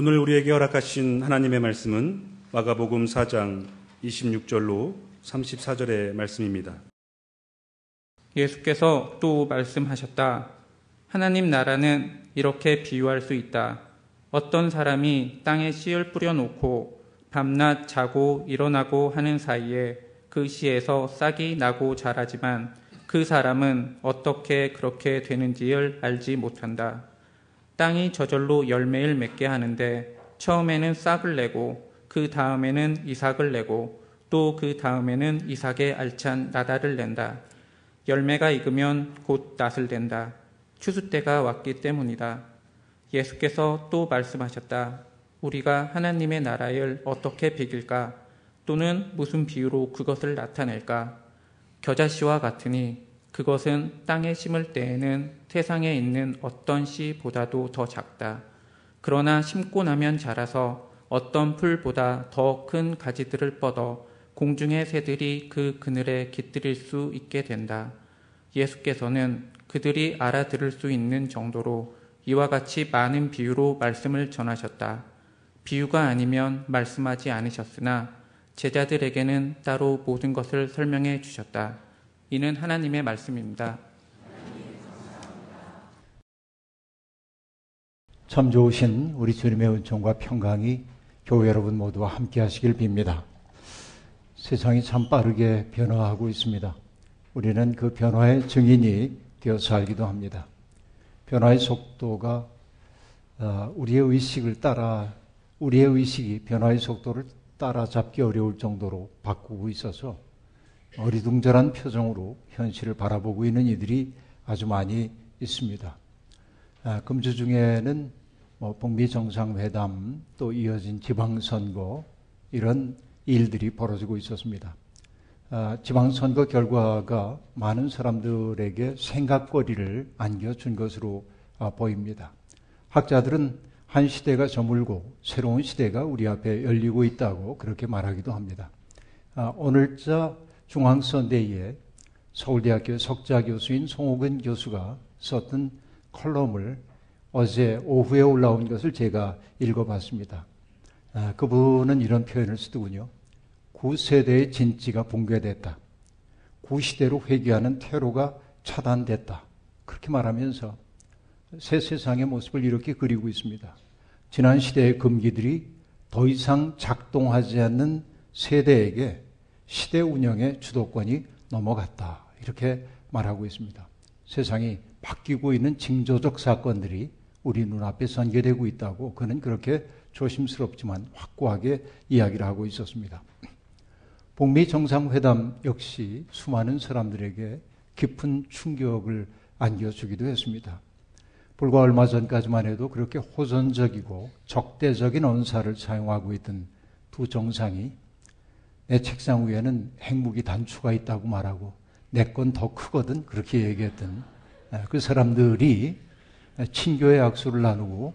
오늘 우리에게 허락하신 하나님의 말씀은 마가복음 4장 26절로 34절의 말씀입니다. 예수께서 또 말씀하셨다. 하나님 나라는 이렇게 비유할 수 있다. 어떤 사람이 땅에 씨를 뿌려놓고 밤낮 자고 일어나고 하는 사이에 그 씨에서 싹이 나고 자라지만 그 사람은 어떻게 그렇게 되는지를 알지 못한다. 땅이 저절로 열매를 맺게 하는데 처음에는 싹을 내고 그 다음에는 이삭을 내고 또 그 다음에는 이삭의 알찬 나달을 낸다. 열매가 익으면 곧 낫을 댄다. 추수 때가 왔기 때문이다. 예수께서 또 말씀하셨다. 우리가 하나님의 나라를 어떻게 비길까? 또는 무슨 비유로 그것을 나타낼까? 겨자씨와 같으니 그것은 땅에 심을 때에는 세상에 있는 어떤 씨보다도 더 작다. 그러나 심고 나면 자라서 어떤 풀보다 더 큰 가지들을 뻗어 공중의 새들이 그 그늘에 깃들일 수 있게 된다. 예수께서는 그들이 알아들을 수 있는 정도로 이와 같이 많은 비유로 말씀을 전하셨다. 비유가 아니면 말씀하지 않으셨으나 제자들에게는 따로 모든 것을 설명해 주셨다. 이는 하나님의 말씀입니다. 참 좋으신 우리 주님의 은총과 평강이 교회 여러분 모두와 함께 하시길 빕니다. 세상이 참 빠르게 변화하고 있습니다. 우리는 그 변화의 증인이 되어 살기도 합니다. 변화의 속도가 어, 우리의 의식을 따라 우리의 의식이 변화의 속도를 따라잡기 어려울 정도로 바꾸고 있어서 어리둥절한 표정으로 현실을 바라보고 있는 이들이 아주 많이 있습니다. 아, 금주 중에는 뭐 북미 정상회담 또 이어진 지방선거 이런 일들이 벌어지고 있었습니다. 아, 지방선거 결과가 많은 사람들에게 생각거리를 안겨준 것으로 아, 보입니다. 학자들은 한 시대가 저물고 새로운 시대가 우리 앞에 열리고 있다고 그렇게 말하기도 합니다. 아, 오늘자 중앙선대위에 서울대학교 석자 교수인 송호근 교수가 썼던 컬럼을 어제 오후에 올라온 것을 제가 읽어봤습니다. 아, 그분은 이런 표현을 쓰더군요. 구세대의 진지가 붕괴됐다. 구시대로 회귀하는 퇴로가 차단됐다. 그렇게 말하면서 새 세상의 모습을 이렇게 그리고 있습니다. 지난 시대의 금기들이 더 이상 작동하지 않는 세대에게 시대 운영의 주도권이 넘어갔다. 이렇게 말하고 있습니다. 세상이 바뀌고 있는 징조적 사건들이 우리 눈앞에 전개되고 있다고 그는 그렇게 조심스럽지만 확고하게 이야기를 하고 있었습니다. 북미 정상회담 역시 수많은 사람들에게 깊은 충격을 안겨주기도 했습니다. 불과 얼마 전까지만 해도 그렇게 호전적이고 적대적인 언사를 사용하고 있던 두 정상이 내 책상 위에는 핵무기 단추가 있다고 말하고 내 건 더 크거든 그렇게 얘기했던 아, 그 사람들이 친교의 약수를 나누고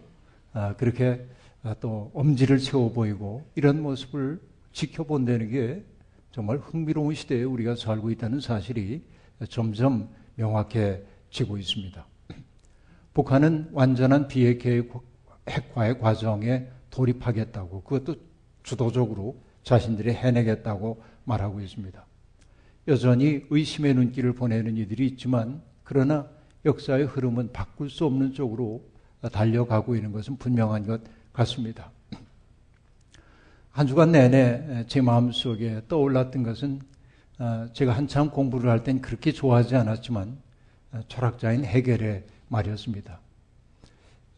아, 그렇게 아, 또 엄지를 세워 보이고 이런 모습을 지켜본다는 게 정말 흥미로운 시대에 우리가 살고 있다는 사실이 점점 명확해지고 있습니다. 북한은 완전한 비핵 핵화의 과정에 돌입하겠다고 그것도 주도적으로 자신들이 해내겠다고 말하고 있습니다. 여전히 의심의 눈길을 보내는 이들이 있지만 그러나 역사의 흐름은 바꿀 수 없는 쪽으로 달려가고 있는 것은 분명한 것 같습니다. 한 주간 내내 제 마음속에 떠올랐던 것은 어, 제가 한참 공부를 할 땐 그렇게 좋아하지 않았지만 어, 철학자인 해겔의 말이었습니다.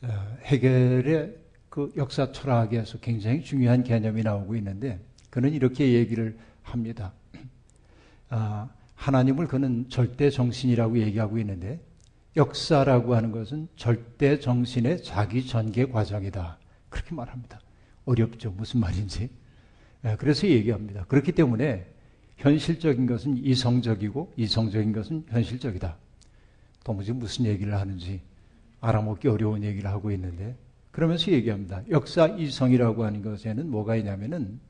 어, 해겔의 그 역사 철학에서 굉장히 중요한 개념이 나오고 있는데 그는 이렇게 얘기를 합니다. 아, 하나님을 그는 절대 정신이라고 얘기하고 있는데 역사라고 하는 것은 절대 정신의 자기 전개 과정이다. 그렇게 말합니다. 어렵죠. 무슨 말인지. 네, 그래서 얘기합니다. 그렇기 때문에 현실적인 것은 이성적이고 이성적인 것은 현실적이다. 도무지 무슨 얘기를 하는지 알아먹기 어려운 얘기를 하고 있는데 그러면서 얘기합니다. 역사 이성이라고 하는 것에는 뭐가 있냐면은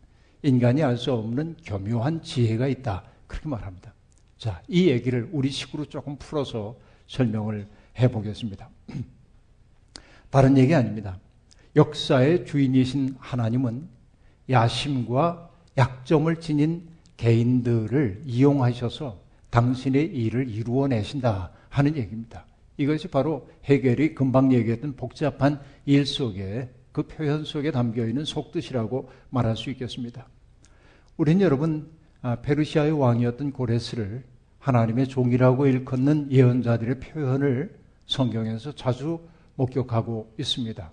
인간이 알 수 없는 교묘한 지혜가 있다. 그렇게 말합니다. 자, 이 얘기를 우리 식으로 조금 풀어서 설명을 해 보겠습니다. 다른 얘기 아닙니다. 역사의 주인이신 하나님은 야심과 약점을 지닌 개인들을 이용하셔서 당신의 일을 이루어내신다 하는 얘기입니다. 이것이 바로 해결이 금방 얘기했던 복잡한 일 속에 그 표현 속에 담겨 있는 속뜻이라고 말할 수 있겠습니다. 우린 여러분 아, 페르시아의 왕이었던 고레스를 하나님의 종이라고 일컫는 예언자들의 표현을 성경에서 자주 목격하고 있습니다.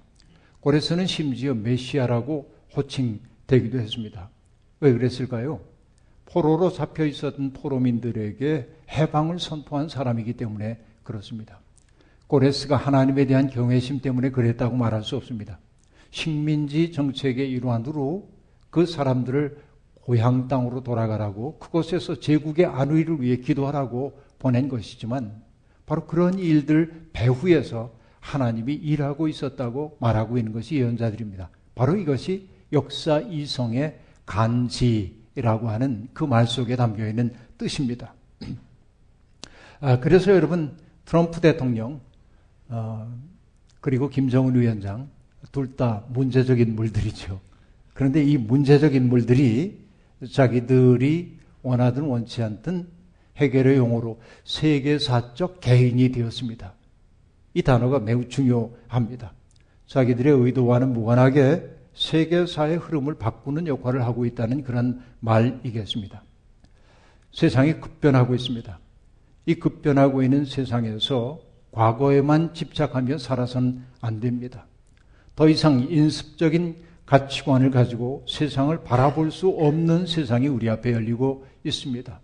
고레스는 심지어 메시아라고 호칭되기도 했습니다. 왜 그랬을까요? 포로로 잡혀 있었던 포로민들에게 해방을 선포한 사람이기 때문에 그렇습니다. 고레스가 하나님에 대한 경외심 때문에 그랬다고 말할 수 없습니다. 식민지 정책의 일환으로 그 사람들을 고향 땅으로 돌아가라고 그곳에서 제국의 안위를 위해 기도하라고 보낸 것이지만 바로 그런 일들 배후에서 하나님이 일하고 있었다고 말하고 있는 것이 예언자들입니다. 바로 이것이 역사 이성의 간지라고 하는 그 말 속에 담겨 있는 뜻입니다. 아, 그래서 여러분 트럼프 대통령 어, 그리고 김정은 위원장 둘 다 문제적인 물들이죠. 그런데 이 문제적인 물들이 자기들이 원하든 원치 않든 해결의 용어로 세계사적 개인이 되었습니다. 이 단어가 매우 중요합니다. 자기들의 의도와는 무관하게 세계사의 흐름을 바꾸는 역할을 하고 있다는 그런 말이겠습니다. 세상이 급변하고 있습니다. 이 급변하고 있는 세상에서 과거에만 집착하며 살아선 안 됩니다. 더 이상 인습적인 가치관을 가지고 세상을 바라볼 수 없는 세상이 우리 앞에 열리고 있습니다.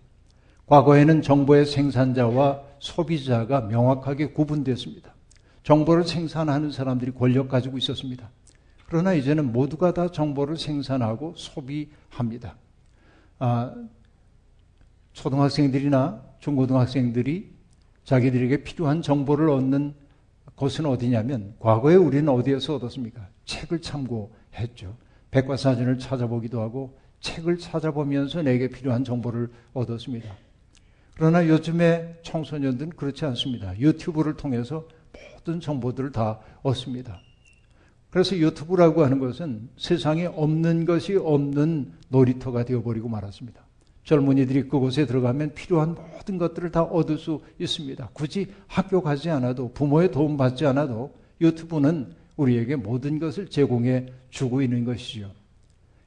과거에는 정보의 생산자와 소비자가 명확하게 구분됐습니다. 정보를 생산하는 사람들이 권력 가지고 있었습니다. 그러나 이제는 모두가 다 정보를 생산하고 소비합니다. 아, 초등학생들이나 중고등학생들이 자기들에게 필요한 정보를 얻는 곳은 어디냐면 과거에 우리는 어디에서 얻었습니까? 책을 참고 했죠. 백과사전을 찾아보기도 하고 책을 찾아보면서 내게 필요한 정보를 얻었습니다. 그러나 요즘의 청소년들은 그렇지 않습니다. 유튜브를 통해서 모든 정보들을 다 얻습니다. 그래서 유튜브라고 하는 것은 세상에 없는 것이 없는 놀이터가 되어버리고 말았습니다. 젊은이들이 그곳에 들어가면 필요한 모든 것들을 다 얻을 수 있습니다. 굳이 학교 가지 않아도 부모의 도움 받지 않아도 유튜브는 우리에게 모든 것을 제공해 주고 있는 것이죠.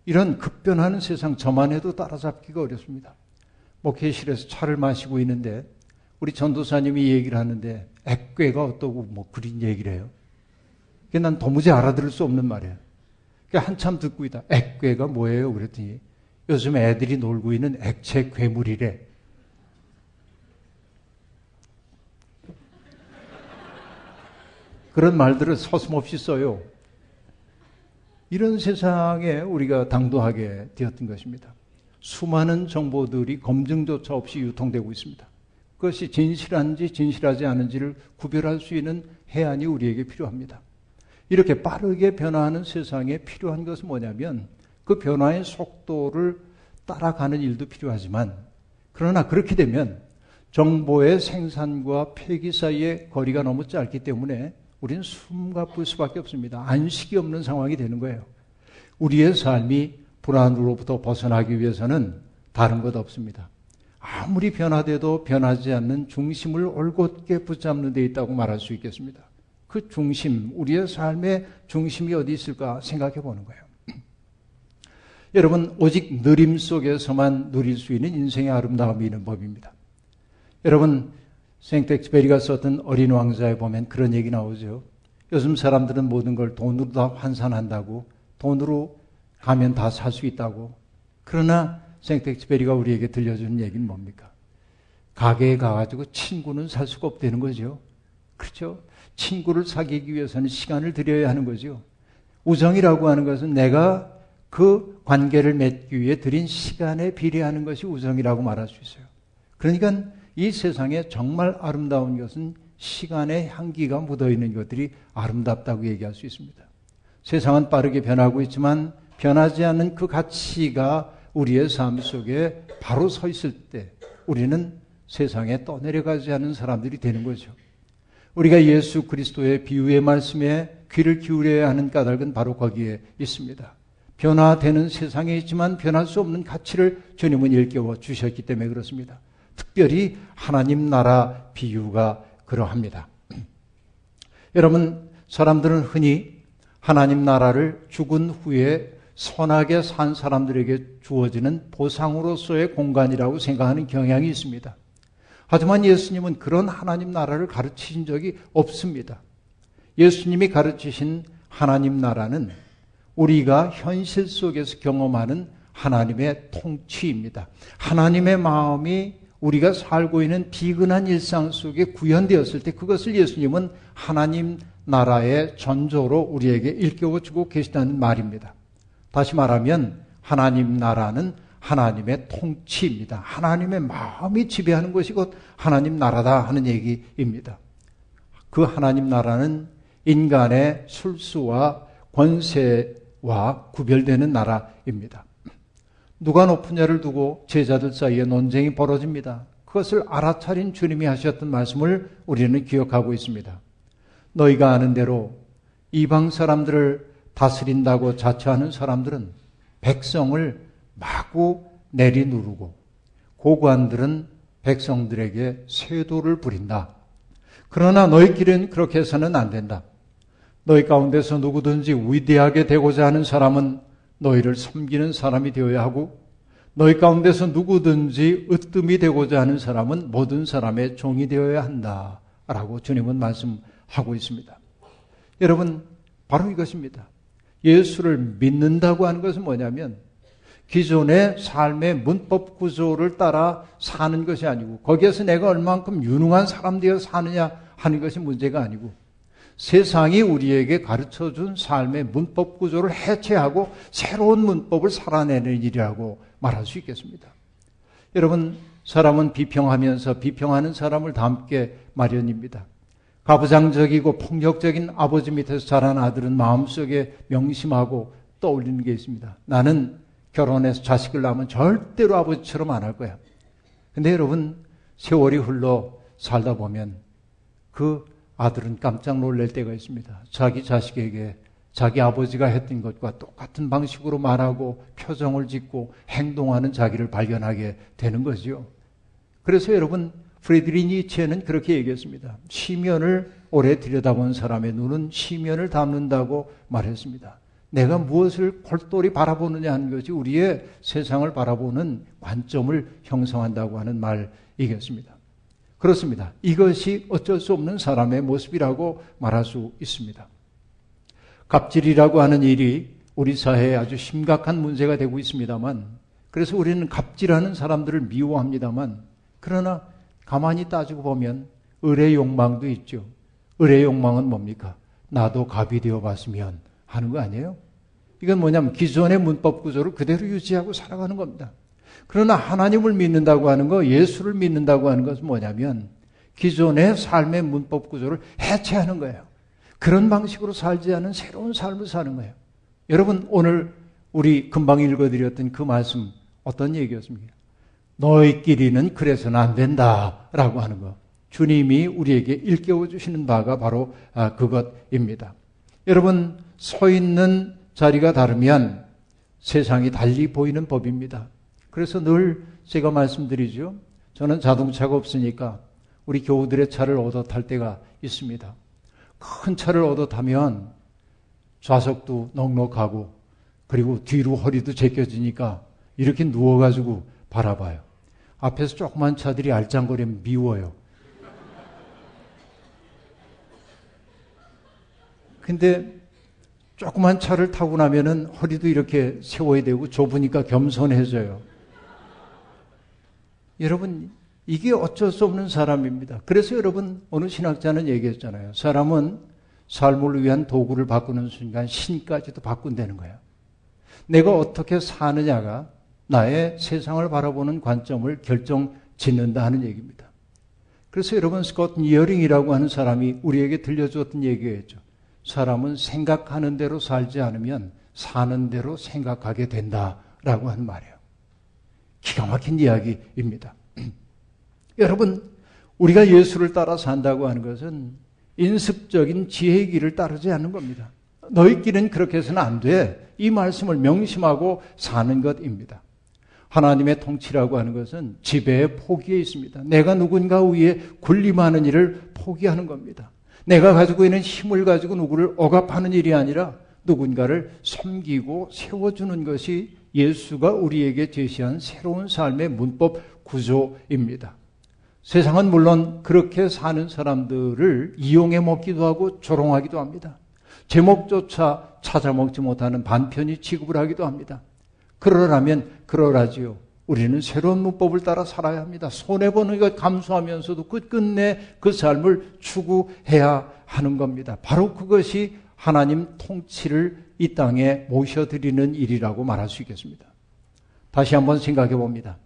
이런 급변하는 세상 저만 해도 따라잡기가 어렵습니다. 목회실에서 차를 마시고 있는데 우리 전도사님이 얘기를 하는데 액괴가 어떠고 뭐 그린 얘기를 해요. 그게 난 도무지 알아들을 수 없는 말이에요. 한참 듣고 있다. 액괴가 뭐예요? 그랬더니 요즘 애들이 놀고 있는 액체 괴물이래. 그런 말들을 서슴없이 써요. 이런 세상에 우리가 당도하게 되었던 것입니다. 수많은 정보들이 검증조차 없이 유통되고 있습니다. 그것이 진실한지 진실하지 않은지를 구별할 수 있는 해안이 우리에게 필요합니다. 이렇게 빠르게 변화하는 세상에 필요한 것은 뭐냐면 그 변화의 속도를 따라가는 일도 필요하지만 그러나 그렇게 되면 정보의 생산과 폐기 사이의 거리가 너무 짧기 때문에 우리는 숨가쁠 수밖에 없습니다. 안식이 없는 상황이 되는 거예요. 우리의 삶이 불안으로부터 벗어나기 위해서는 다른 것 없습니다. 아무리 변화돼도 변하지 않는 중심을 올곧게 붙잡는 데 있다고 말할 수 있겠습니다. 그 중심, 우리의 삶의 중심이 어디 있을까 생각해 보는 거예요. 여러분, 오직 느림 속에서만 누릴 수 있는 인생의 아름다움이 있는 법입니다. 여러분, 생텍스베리가 썼던 어린 왕자에 보면 그런 얘기 나오죠. 요즘 사람들은 모든 걸 돈으로 다 환산한다고, 돈으로 가면 다 살 수 있다고. 그러나 생텍스베리가 우리에게 들려주는 얘기는 뭡니까? 가게에 가가지고 친구는 살 수가 없다는 거죠. 그렇죠? 친구를 사귀기 위해서는 시간을 들여야 하는 거죠. 우정이라고 하는 것은 내가 그 관계를 맺기 위해 들인 시간에 비례하는 것이 우정이라고 말할 수 있어요. 그러니까 이 세상에 정말 아름다운 것은 시간의 향기가 묻어 있는 것들이 아름답다고 얘기할 수 있습니다. 세상은 빠르게 변하고 있지만 변하지 않는 그 가치가 우리의 삶 속에 바로 서 있을 때 우리는 세상에 떠내려가지 않는 사람들이 되는 거죠. 우리가 예수 그리스도의 비유의 말씀에 귀를 기울여야 하는 까닭은 바로 거기에 있습니다. 변화되는 세상에 있지만 변할 수 없는 가치를 주님은 일깨워 주셨기 때문에 그렇습니다. 특별히 하나님 나라 비유가 그러합니다. 여러분, 사람들은 흔히 하나님 나라를 죽은 후에 선하게 산 사람들에게 주어지는 보상으로서의 공간이라고 생각하는 경향이 있습니다. 하지만 예수님은 그런 하나님 나라를 가르치신 적이 없습니다. 예수님이 가르치신 하나님 나라는 우리가 현실 속에서 경험하는 하나님의 통치입니다. 하나님의 마음이 우리가 살고 있는 비근한 일상 속에 구현되었을 때 그것을 예수님은 하나님 나라의 전조로 우리에게 일깨워 주고 계시다는 말입니다. 다시 말하면 하나님 나라는 하나님의 통치입니다. 하나님의 마음이 지배하는 것이 곧 하나님 나라다 하는 얘기입니다. 그 하나님 나라는 인간의 술수와 권세와 구별되는 나라입니다. 누가 높으냐를 두고 제자들 사이에 논쟁이 벌어집니다. 그것을 알아차린 주님이 하셨던 말씀을 우리는 기억하고 있습니다. 너희가 아는 대로 이방 사람들을 다스린다고 자처하는 사람들은 백성을 마구 내리누르고 고관들은 백성들에게 쇄도를 부린다. 그러나 너희끼리는 그렇게 해서는 안 된다. 너희 가운데서 누구든지 위대하게 되고자 하는 사람은 너희를 섬기는 사람이 되어야 하고 너희 가운데서 누구든지 으뜸이 되고자 하는 사람은 모든 사람의 종이 되어야 한다. 라고 주님은 말씀하고 있습니다. 여러분, 바로 이것입니다. 예수를 믿는다고 하는 것은 뭐냐면 기존의 삶의 문법 구조를 따라 사는 것이 아니고 거기에서 내가 얼만큼 유능한 사람 되어 사느냐 하는 것이 문제가 아니고 세상이 우리에게 가르쳐 준 삶의 문법 구조를 해체하고 새로운 문법을 살아내는 일이라고 말할 수 있겠습니다. 여러분, 사람은 비평하면서 비평하는 사람을 닮게 마련입니다. 가부장적이고 폭력적인 아버지 밑에서 자란 아들은 마음속에 명심하고 떠올리는 게 있습니다. 나는 결혼해서 자식을 낳으면 절대로 아버지처럼 안 할 거야. 근데 여러분, 세월이 흘러 살다 보면 그 아들은 깜짝 놀랄 때가 있습니다. 자기 자식에게 자기 아버지가 했던 것과 똑같은 방식으로 말하고 표정을 짓고 행동하는 자기를 발견하게 되는 거죠. 그래서 여러분, 프레드리 니체는 그렇게 얘기했습니다. 시면을 오래 들여다본 사람의 눈은 시면을 담는다고 말했습니다. 내가 무엇을 골똘히 바라보느냐 하는 것이 우리의 세상을 바라보는 관점을 형성한다고 하는 말이겠습니다. 그렇습니다. 이것이 어쩔 수 없는 사람의 모습이라고 말할 수 있습니다. 갑질이라고 하는 일이 우리 사회에 아주 심각한 문제가 되고 있습니다만, 그래서 우리는 갑질하는 사람들을 미워합니다만, 그러나 가만히 따지고 보면 의의 욕망도 있죠. 의의 욕망은 뭡니까? 나도 갑이 되어 봤으면 하는 거 아니에요? 이건 뭐냐면 기존의 문법 구조를 그대로 유지하고 살아가는 겁니다. 그러나 하나님을 믿는다고 하는 거, 예수를 믿는다고 하는 것은 뭐냐면 기존의 삶의 문법 구조를 해체하는 거예요. 그런 방식으로 살지 않은 새로운 삶을 사는 거예요. 여러분, 오늘 우리 금방 읽어드렸던 그 말씀 어떤 얘기였습니까? 너희끼리는 그래서는 안 된다. 라고 하는 거. 주님이 우리에게 일깨워 주시는 바가 바로 아, 그것입니다. 여러분, 서 있는 자리가 다르면 세상이 달리 보이는 법입니다. 그래서 늘 제가 말씀드리죠. 저는 자동차가 없으니까 우리 교우들의 차를 얻어 탈 때가 있습니다. 큰 차를 얻어 타면 좌석도 넉넉하고 그리고 뒤로 허리도 제껴지니까 이렇게 누워가지고 바라봐요. 앞에서 조그만 차들이 알짱거리면 미워요. 근데 조그만 차를 타고 나면은 허리도 이렇게 세워야 되고 좁으니까 겸손해져요. 여러분, 이게 어쩔 수 없는 사람입니다. 그래서 여러분, 어느 신학자는 얘기했잖아요. 사람은 삶을 위한 도구를 바꾸는 순간 신까지도 바꾼다는 거예요. 내가 어떻게 사느냐가 나의 세상을 바라보는 관점을 결정 짓는다 하는 얘기입니다. 그래서 여러분 스콧 니어링이라고 하는 사람이 우리에게 들려주었던 얘기였죠. 사람은 생각하는 대로 살지 않으면 사는 대로 생각하게 된다라고 하는 말이에요. 기가 막힌 이야기입니다. 여러분, 우리가 예수를 따라 산다고 하는 것은 인습적인 지혜의 길을 따르지 않는 겁니다. 너희 길은 그렇게 해서는 안 돼. 이 말씀을 명심하고 사는 것입니다. 하나님의 통치라고 하는 것은 지배의 포기에 있습니다. 내가 누군가 위에 군림하는 일을 포기하는 겁니다. 내가 가지고 있는 힘을 가지고 누구를 억압하는 일이 아니라 누군가를 섬기고 세워주는 것이 예수가 우리에게 제시한 새로운 삶의 문법 구조입니다. 세상은 물론 그렇게 사는 사람들을 이용해 먹기도 하고 조롱하기도 합니다. 제목조차 찾아 먹지 못하는 반편이 취급을 하기도 합니다. 그러라면 그러라지요. 우리는 새로운 문법을 따라 살아야 합니다. 손해보는 것 감수하면서도 끝끝내 그 삶을 추구해야 하는 겁니다. 바로 그것이 하나님 통치를 이 땅에 모셔드리는 일이라고 말할 수 있겠습니다. 다시 한번 생각해 봅니다.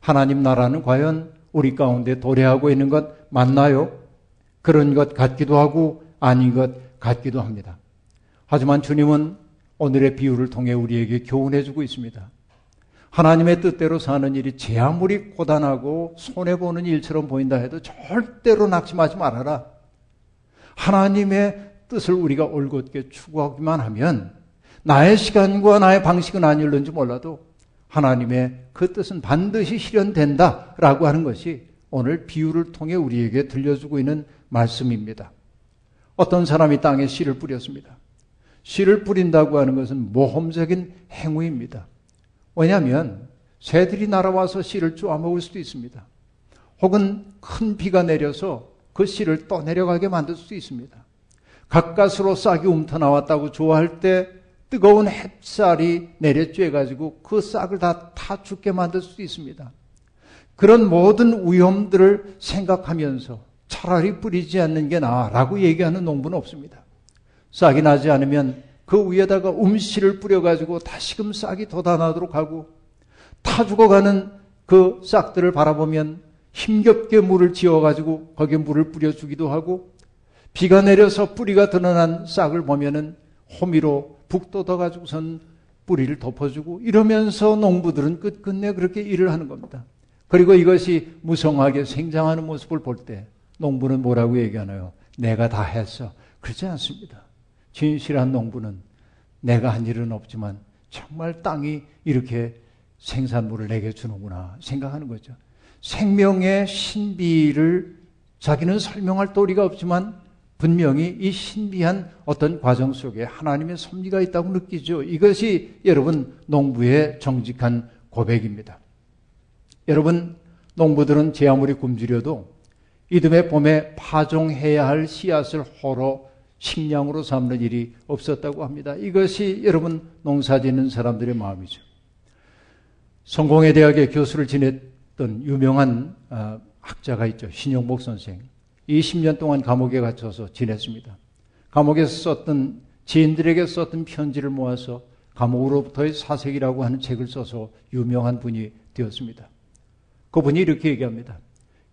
하나님 나라는 과연 우리 가운데 도래하고 있는 것 맞나요? 그런 것 같기도 하고 아닌 것 같기도 합니다. 하지만 주님은 오늘의 비유를 통해 우리에게 교훈해 주고 있습니다. 하나님의 뜻대로 사는 일이 제 아무리 고단하고 손해보는 일처럼 보인다 해도 절대로 낙심하지 말아라. 하나님의 뜻을 우리가 올곧게 추구하기만 하면 나의 시간과 나의 방식은 아닐는지 몰라도 하나님의 그 뜻은 반드시 실현된다 라고 하는 것이 오늘 비유를 통해 우리에게 들려주고 있는 말씀입니다. 어떤 사람이 땅에 씨를 뿌렸습니다. 씨를 뿌린다고 하는 것은 모험적인 행위입니다. 왜냐하면 새들이 날아와서 씨를 쪼아먹을 수도 있습니다. 혹은 큰 비가 내려서 그 씨를 떠내려가게 만들 수도 있습니다. 가까스로 싹이 움터나왔다고 좋아할 때 뜨거운 햇살이 내려 쬐가지고 그 싹을 다 타 죽게 만들 수도 있습니다. 그런 모든 위험들을 생각하면서 차라리 뿌리지 않는 게 나아라고 얘기하는 농부는 없습니다. 싹이 나지 않으면 그 위에다가 음씨를 뿌려가지고 다시금 싹이 돋아나도록 하고 타 죽어가는 그 싹들을 바라보면 힘겹게 물을 지어가지고 거기에 물을 뿌려주기도 하고 비가 내려서 뿌리가 드러난 싹을 보면은 호미로 북 돋아 가지고선 뿌리를 덮어주고 이러면서 농부들은 끝끝내 그렇게 일을 하는 겁니다. 그리고 이것이 무성하게 생장하는 모습을 볼 때 농부는 뭐라고 얘기하나요? 내가 다 했어. 그렇지 않습니다. 진실한 농부는 내가 한 일은 없지만 정말 땅이 이렇게 생산물을 내게 주는구나 생각하는 거죠. 생명의 신비를 자기는 설명할 도리가 없지만 분명히 이 신비한 어떤 과정 속에 하나님의 섭리가 있다고 느끼죠. 이것이 여러분 농부의 정직한 고백입니다. 여러분 농부들은 제 아무리 굶주려도 이듬해 봄에 파종해야 할 씨앗을 호로 식량으로 삼는 일이 없었다고 합니다. 이것이 여러분 농사 짓는 사람들의 마음이죠. 성공회 대학의 교수를 지냈던 유명한 아, 학자가 있죠. 신용복 선생. 20년 동안 감옥에 갇혀서 지냈습니다. 감옥에서 썼던 지인들에게 썼던 편지를 모아서 감옥으로부터의 사색이라고 하는 책을 써서 유명한 분이 되었습니다. 그분이 이렇게 얘기합니다.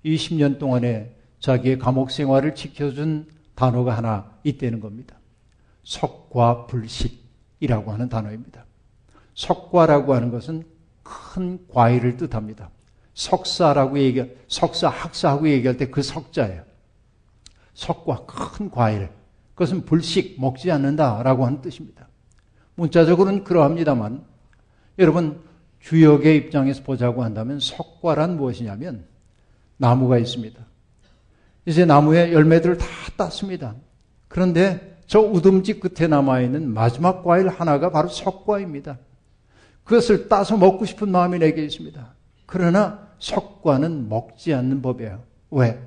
20년 동안에 자기의 감옥 생활을 지켜준 단어가 하나 있다는 겁니다. 석과 불식이라고 하는 단어입니다. 석과라고 하는 것은 큰 과일을 뜻합니다. 석사라고 얘기, 석사, 학사하고 얘기할 때 그 석자예요. 석과 큰 과일. 그것은 불식, 먹지 않는다라고 하는 뜻입니다. 문자적으로는 그러합니다만, 여러분, 주역의 입장에서 보자고 한다면 석과란 무엇이냐면, 나무가 있습니다. 이제 나무에 열매들을 다 땄습니다. 그런데 저 우듬지 끝에 남아있는 마지막 과일 하나가 바로 석과입니다. 그것을 따서 먹고 싶은 마음이 내게 있습니다. 그러나 석과는 먹지 않는 법이에요. 왜?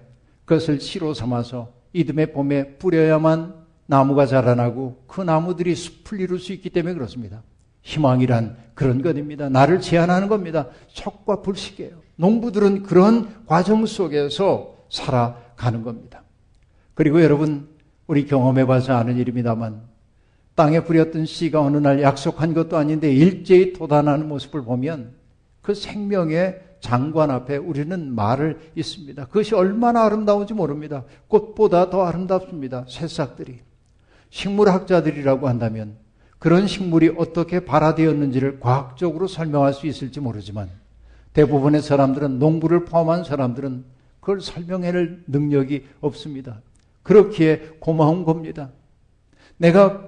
그것을 시로 삼아서 이듬해 봄에 뿌려야만 나무가 자라나고 그 나무들이 숲을 이룰 수 있기 때문에 그렇습니다. 희망이란 그런 것입니다. 나를 제한하는 겁니다. 석과 불식이에요. 농부들은 그런 과정 속에서 살아가는 겁니다. 그리고 여러분, 우리 경험해봐서 아는 일입니다만, 땅에 뿌렸던 씨가 어느 날 약속한 것도 아닌데 일제히 돋아나는 모습을 보면 그 생명의 장관 앞에 우리는 말을 있습니다. 그것이 얼마나 아름다운지 모릅니다. 꽃보다 더 아름답습니다. 새싹들이. 식물학자들이라고 한다면 그런 식물이 어떻게 발화되었는지를 과학적으로 설명할 수 있을지 모르지만 대부분의 사람들은 농부를 포함한 사람들은 그걸 설명해낼 능력이 없습니다. 그렇기에 고마운 겁니다. 내가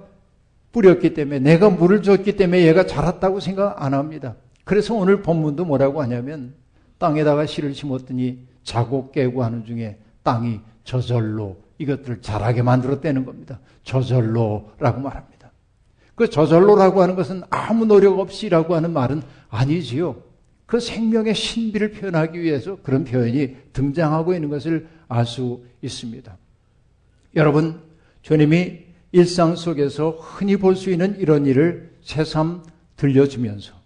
뿌렸기 때문에 내가 물을 줬기 때문에 얘가 자랐다고 생각 안 합니다. 그래서 오늘 본문도 뭐라고 하냐면 땅에다가 씨를 심었더니 자고 깨고 하는 중에 땅이 저절로 이것들을 자라게 만들었다는 겁니다. 저절로라고 말합니다. 그 저절로라고 하는 것은 아무 노력 없이라고 하는 말은 아니지요. 그 생명의 신비를 표현하기 위해서 그런 표현이 등장하고 있는 것을 알 수 있습니다. 여러분, 주님이 일상 속에서 흔히 볼 수 있는 이런 일을 새삼 들려주면서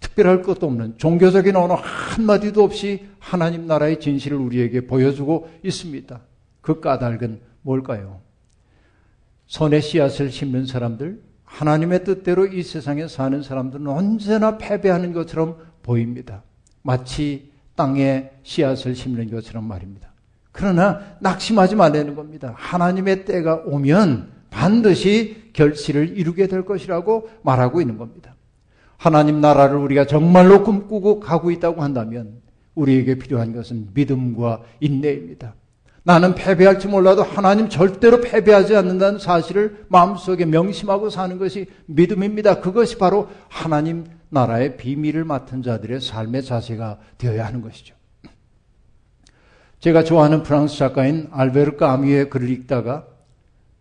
특별할 것도 없는 종교적인 언어 한마디도 없이 하나님 나라의 진실을 우리에게 보여주고 있습니다. 그 까닭은 뭘까요? 손에 씨앗을 심는 사람들, 하나님의 뜻대로 이 세상에 사는 사람들은 언제나 패배하는 것처럼 보입니다. 마치 땅에 씨앗을 심는 것처럼 말입니다. 그러나 낙심하지 말라는 겁니다. 하나님의 때가 오면 반드시 결실을 이루게 될 것이라고 말하고 있는 겁니다. 하나님 나라를 우리가 정말로 꿈꾸고 가고 있다고 한다면 우리에게 필요한 것은 믿음과 인내입니다. 나는 패배할지 몰라도 하나님 절대로 패배하지 않는다는 사실을 마음속에 명심하고 사는 것이 믿음입니다. 그것이 바로 하나님 나라의 비밀을 맡은 자들의 삶의 자세가 되어야 하는 것이죠. 제가 좋아하는 프랑스 작가인 알베르 까미의 글을 읽다가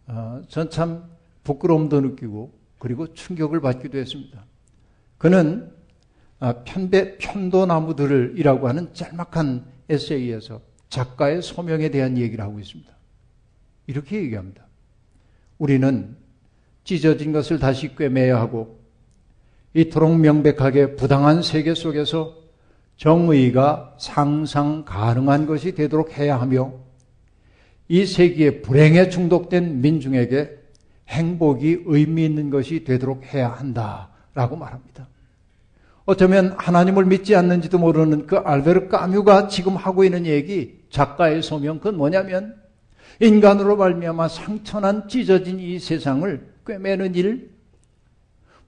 어, 전참 부끄러움도 느끼고 그리고 충격을 받기도 했습니다. 그는 아, 편배, 편도나무들이라고 하는 짤막한 에세이에서 작가의 소명에 대한 얘기를 하고 있습니다. 이렇게 얘기합니다. 우리는 찢어진 것을 다시 꿰매야 하고 이토록 명백하게 부당한 세계 속에서 정의가 상상 가능한 것이 되도록 해야 하며 이 세계의 불행에 중독된 민중에게 행복이 의미 있는 것이 되도록 해야 한다 라고 말합니다. 어쩌면 하나님을 믿지 않는지도 모르는 그 알베르 까뮤가 지금 하고 있는 얘기, 작가의 소명 그건 뭐냐면 인간으로 말미암아 상처난 찢어진 이 세상을 꿰매는 일,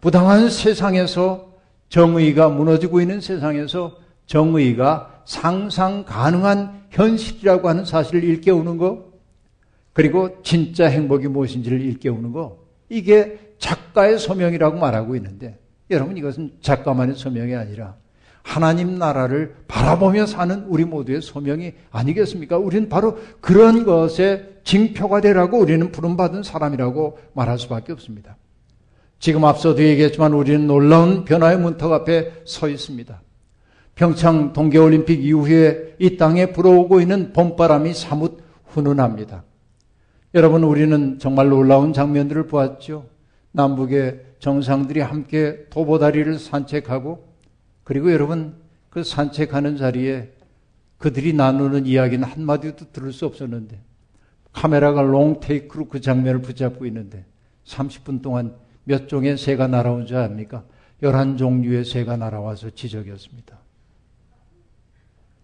부당한 세상에서 정의가 무너지고 있는 세상에서 정의가 상상 가능한 현실이라고 하는 사실을 일깨우는 것, 그리고 진짜 행복이 무엇인지를 일깨우는 것, 이게 작가의 소명이라고 말하고 있는데, 여러분 이것은 작가만의 소명이 아니라 하나님 나라를 바라보며 사는 우리 모두의 소명이 아니겠습니까? 우리는 바로 그런 것에 징표가 되라고 우리는 부름받은 사람이라고 말할 수밖에 없습니다. 지금 앞서도 얘기했지만 우리는 놀라운 변화의 문턱 앞에 서 있습니다. 평창 동계올림픽 이후에 이 땅에 불어오고 있는 봄바람이 사뭇 훈훈합니다. 여러분, 우리는 정말 놀라운 장면들을 보았죠. 남북의 정상들이 함께 도보다리를 산책하고 그리고 여러분 그 산책하는 자리에 그들이 나누는 이야기는 한마디도 들을 수 없었는데 카메라가 롱테이크로 그 장면을 붙잡고 있는데 30분 동안 몇 종의 새가 날아온 줄 압니까? 11종류의 새가 날아와서 지적이었습니다.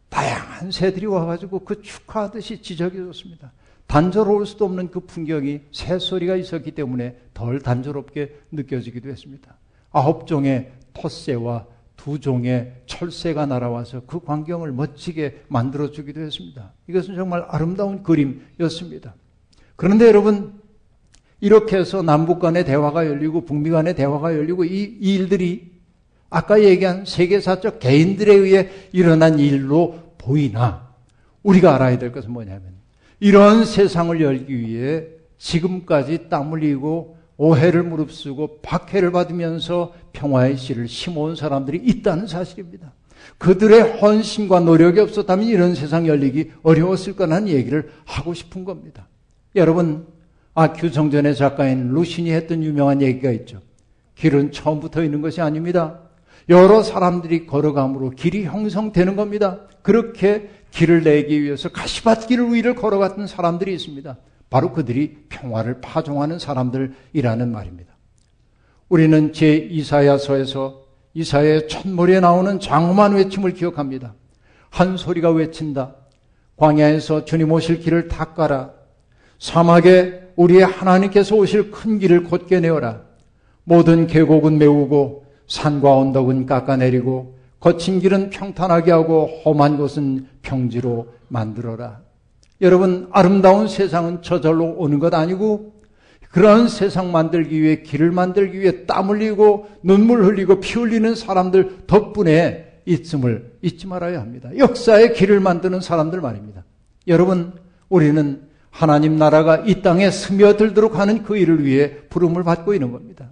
다양한 새들이 와가지고 그 축하하듯이 지적해줬습니다. 단조로울 수도 없는 그 풍경이 새소리가 있었기 때문에 덜 단조롭게 느껴지기도 했습니다. 아홉 종의 톳새와 두 종의 철새가 날아와서 그 광경을 멋지게 만들어주기도 했습니다. 이것은 정말 아름다운 그림이었습니다. 그런데 여러분, 이렇게 해서 남북 간의 대화가 열리고 북미 간의 대화가 열리고 이, 이 일들이 아까 얘기한 세계사적 개인들에 의해 일어난 일로 보이나 우리가 알아야 될 것은 뭐냐면 이런 세상을 열기 위해 지금까지 땀 흘리고 오해를 무릅쓰고 박해를 받으면서 평화의 씨를 심어온 사람들이 있다는 사실입니다. 그들의 헌신과 노력이 없었다면 이런 세상 열리기 어려웠을 거라는 얘기를 하고 싶은 겁니다. 여러분, 아큐 정전의 작가인 루신이 했던 유명한 얘기가 있죠. 길은 처음부터 있는 것이 아닙니다. 여러 사람들이 걸어감으로 길이 형성되는 겁니다. 그렇게 길을 내기 위해서 가시밭길 위를 걸어갔던 사람들이 있습니다. 바로 그들이 평화를 파종하는 사람들이라는 말입니다. 우리는 제 이사야서에서 이사야의 첫머리에 나오는 장엄한 외침을 기억합니다. 한 소리가 외친다. 광야에서 주님 오실 길을 닦아라. 사막에 우리의 하나님께서 오실 큰 길을 곧게 내어라. 모든 계곡은 메우고 산과 언덕은 깎아내리고 거친 길은 평탄하게 하고 험한 곳은 평지로 만들어라. 여러분, 아름다운 세상은 저절로 오는 것 아니고 그런 세상 만들기 위해 길을 만들기 위해 땀 흘리고 눈물 흘리고 피 흘리는 사람들 덕분에 있음을 잊지 말아야 합니다. 역사의 길을 만드는 사람들 말입니다. 여러분, 우리는 하나님 나라가 이 땅에 스며들도록 하는 그 일을 위해 부름을 받고 있는 겁니다.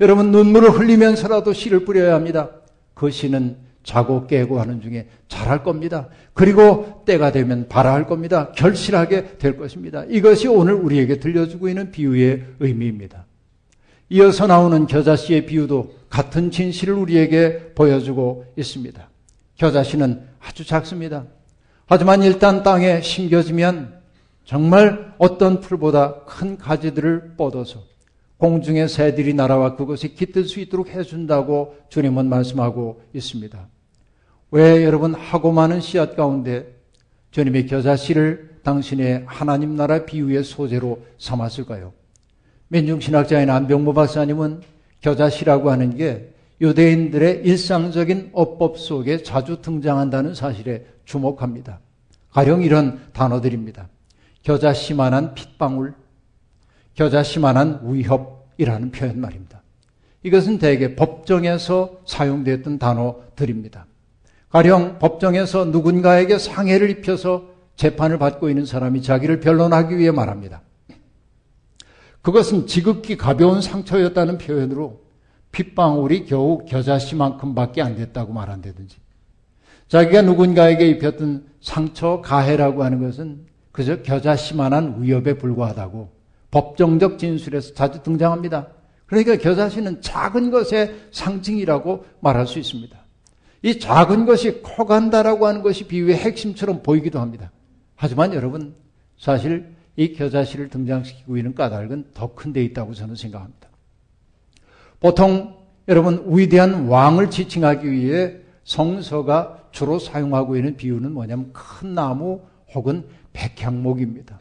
여러분, 눈물을 흘리면서라도 씨를 뿌려야 합니다. 그 씨는 자고 깨고 하는 중에 잘할 겁니다. 그리고 때가 되면 발아할 겁니다. 결실하게 될 것입니다. 이것이 오늘 우리에게 들려주고 있는 비유의 의미입니다. 이어서 나오는 겨자씨의 비유도 같은 진실을 우리에게 보여주고 있습니다. 겨자씨는 아주 작습니다. 하지만 일단 땅에 심겨지면 정말 어떤 풀보다 큰 가지들을 뻗어서 공중의 새들이 날아와 그것이 깃들 수 있도록 해준다고 주님은 말씀하고 있습니다. 왜 여러분 하고 많은 씨앗 가운데 주님의 겨자씨를 당신의 하나님 나라 비유의 소재로 삼았을까요? 민중신학자인 안병모 박사님은 겨자씨라고 하는 게 유대인들의 일상적인 어법 속에 자주 등장한다는 사실에 주목합니다. 가령 이런 단어들입니다. 겨자씨만한 핏방울, 겨자씨만한 위협이라는 표현 말입니다. 이것은 대개 법정에서 사용됐던 단어들입니다. 가령 법정에서 누군가에게 상해를 입혀서 재판을 받고 있는 사람이 자기를 변론하기 위해 말합니다. 그것은 지극히 가벼운 상처였다는 표현으로 핏방울이 겨우 겨자씨만큼밖에 안 됐다고 말한다든지 자기가 누군가에게 입혔던 상처 가해라고 하는 것은 그저 겨자씨만한 위협에 불과하다고 법정적 진술에서 자주 등장합니다. 그러니까 겨자씨는 작은 것의 상징이라고 말할 수 있습니다. 이 작은 것이 커간다라고 하는 것이 비유의 핵심처럼 보이기도 합니다. 하지만 여러분, 사실 이 겨자씨를 등장시키고 있는 까닭은 더 큰 데 있다고 저는 생각합니다. 보통 여러분, 위대한 왕을 지칭하기 위해 성서가 주로 사용하고 있는 비유는 뭐냐면 큰 나무 혹은 백향목입니다.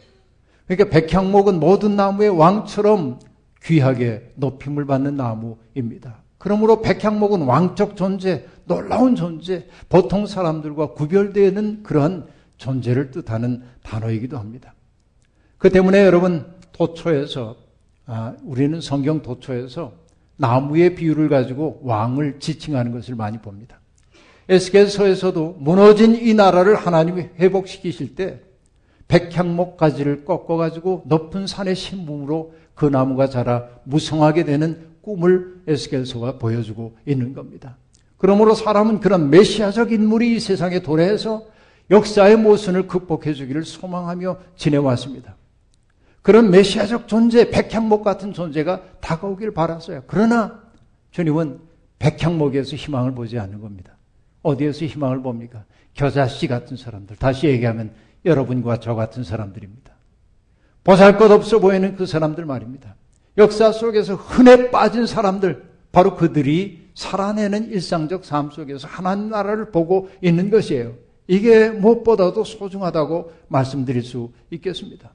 그러니까 백향목은 모든 나무의 왕처럼 귀하게 높임을 받는 나무입니다. 그러므로 백향목은 왕적 존재, 놀라운 존재, 보통 사람들과 구별되는 그러한 존재를 뜻하는 단어이기도 합니다. 그 때문에 여러분 도초에서 아, 우리는 성경 도초에서 나무의 비유를 가지고 왕을 지칭하는 것을 많이 봅니다. 에스겔서에서도 무너진 이 나라를 하나님이 회복시키실 때 백향목 가지를 꺾어 가지고 높은 산의 신분으로 그 나무가 자라 무성하게 되는 꿈을 에스겔서가 보여주고 있는 겁니다. 그러므로 사람은 그런 메시아적 인물이 이 세상에 도래해서 역사의 모순을 극복해 주기를 소망하며 지내왔습니다. 그런 메시아적 존재, 백향목 같은 존재가 다가오길 바랐어요. 그러나 주님은 백향목에서 희망을 보지 않는 겁니다. 어디에서 희망을 봅니까? 겨자씨 같은 사람들. 다시 얘기하면 여러분과 저 같은 사람들입니다. 보잘 것 없어 보이는 그 사람들 말입니다. 역사 속에서 흔해 빠진 사람들, 바로 그들이 살아내는 일상적 삶 속에서 하나님 나라를 보고 있는 것이에요. 이게 무엇보다도 소중하다고 말씀드릴 수 있겠습니다.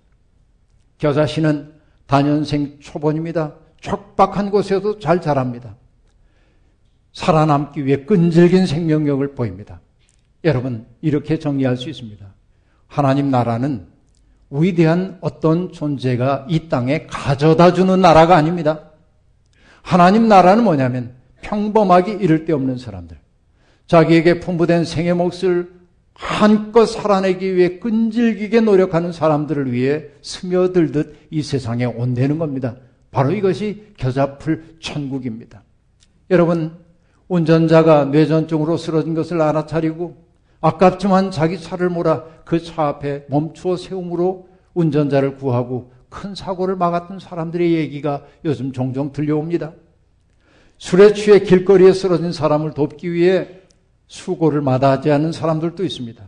겨자씨는 단연생 초본입니다. 촉박한 곳에도 잘 자랍니다. 살아남기 위해 끈질긴 생명력을 보입니다. 여러분, 이렇게 정리할 수 있습니다. 하나님 나라는 위대한 어떤 존재가 이 땅에 가져다 주는 나라가 아닙니다. 하나님 나라는 뭐냐면 평범하기 이를 데 없는 사람들. 자기에게 풍부된 생의 몫을 한껏 살아내기 위해 끈질기게 노력하는 사람들을 위해 스며들듯 이 세상에 온다는 겁니다. 바로 이것이 겨자풀 천국입니다. 여러분, 운전자가 뇌전증으로 쓰러진 것을 알아차리고 아깝지만 자기 차를 몰아 그 차 앞에 멈추어 세움으로 운전자를 구하고 큰 사고를 막았던 사람들의 얘기가 요즘 종종 들려옵니다. 술에 취해 길거리에 쓰러진 사람을 돕기 위해 수고를 마다하지 않는 사람들도 있습니다.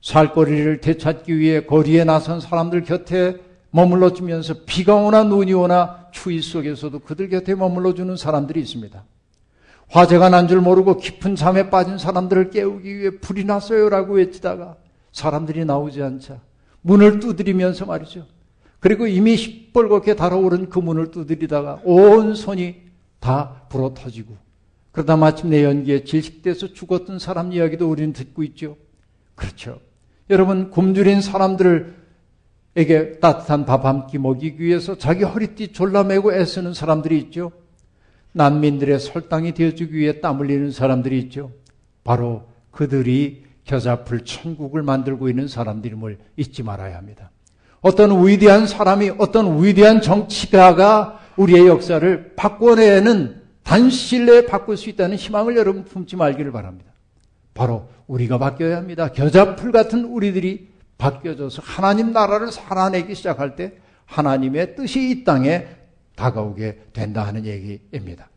살거리를 되찾기 위해 거리에 나선 사람들 곁에 머물러 주면서 비가 오나 눈이 오나 추위 속에서도 그들 곁에 머물러 주는 사람들이 있습니다. 화재가 난 줄 모르고 깊은 잠에 빠진 사람들을 깨우기 위해 불이 났어요라고 외치다가 사람들이 나오지 않자 문을 두드리면서 말이죠. 그리고 이미 시뻘겋게 달아오른 그 문을 두드리다가 온 손이 다 불어 터지고 그러다 마침내 연기에 질식돼서 죽었던 사람 이야기도 우리는 듣고 있죠. 그렇죠. 여러분 굶주린 사람들을 에게 따뜻한 밥 한 끼 먹이기 위해서 자기 허리띠 졸라매고 애쓰는 사람들이 있죠. 난민들의 설당이 되어주기 위해 땀 흘리는 사람들이 있죠. 바로 그들이 겨자풀 천국을 만들고 있는 사람들임을 잊지 말아야 합니다. 어떤 위대한 사람이 어떤 위대한 정치가가 우리의 역사를 바꿔내는 단실 내에 바꿀 수 있다는 희망을 여러분 품지 말기를 바랍니다. 바로 우리가 바뀌어야 합니다. 겨자풀 같은 우리들이 바뀌어져서 하나님 나라를 살아내기 시작할 때 하나님의 뜻이 이 땅에 다가오게 된다 하는 얘기입니다.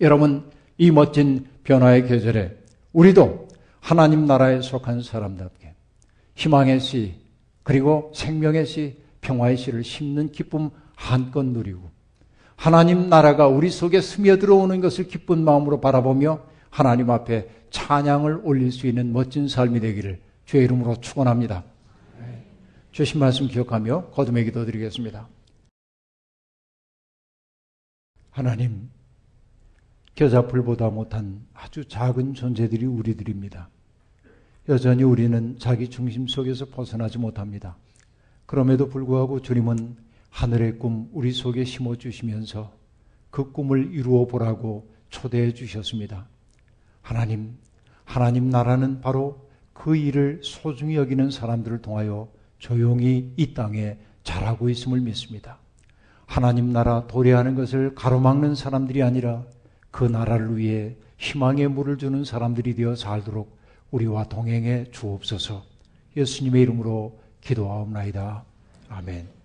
여러분, 이 멋진 변화의 계절에 우리도 하나님 나라에 속한 사람답게 희망의 씨, 그리고 생명의 씨, 평화의 씨를 심는 기쁨 한껏 누리고 하나님 나라가 우리 속에 스며들어오는 것을 기쁜 마음으로 바라보며 하나님 앞에 찬양을 올릴 수 있는 멋진 삶이 되기를 주의 이름으로 축원합니다. 주신 말씀 기억하며 거듭의 기도 드리겠습니다. 하나님, 겨자풀보다 못한 아주 작은 존재들이 우리들입니다. 여전히 우리는 자기 중심 속에서 벗어나지 못합니다. 그럼에도 불구하고 주님은 하늘의 꿈 우리 속에 심어 주시면서 그 꿈을 이루어 보라고 초대해 주셨습니다. 하나님, 하나님 나라는 바로 그 일을 소중히 여기는 사람들을 통하여 조용히 이 땅에 자라고 있음을 믿습니다. 하나님 나라 도래하는 것을 가로막는 사람들이 아니라 그 나라를 위해 희망의 물을 주는 사람들이 되어 살도록 우리와 동행해 주옵소서 예수님의 이름으로 기도하옵나이다. 아멘.